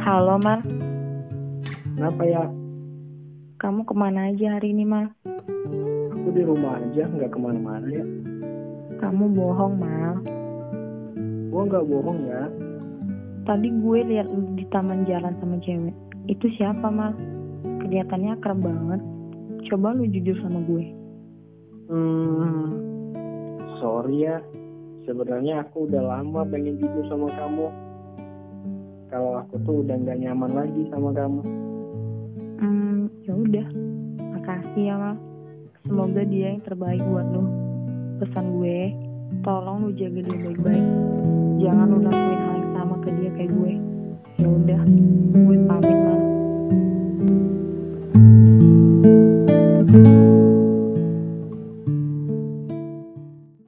Halo, Mal. Kenapa ya? Kamu ke mana aja hari ini, Mal? Aku di rumah aja, nggak ke mana-mana ya. Kamu bohong, Mal. Gua nggak bohong ya. Tadi gue lihat lu di taman jalan sama cewek. Itu siapa, Mal? Kelihatannya akrab banget. Coba lu jujur sama gue. Hmm, sorry ya. Sebenarnya aku udah lama pengen jujur sama kamu. Kalau aku tuh udah nggak nyaman lagi sama kamu. Hmm, ya udah. Makasih ya, Mal. Semoga dia yang terbaik buat lu. Pesan gue, tolong lu jaga dia baik-baik.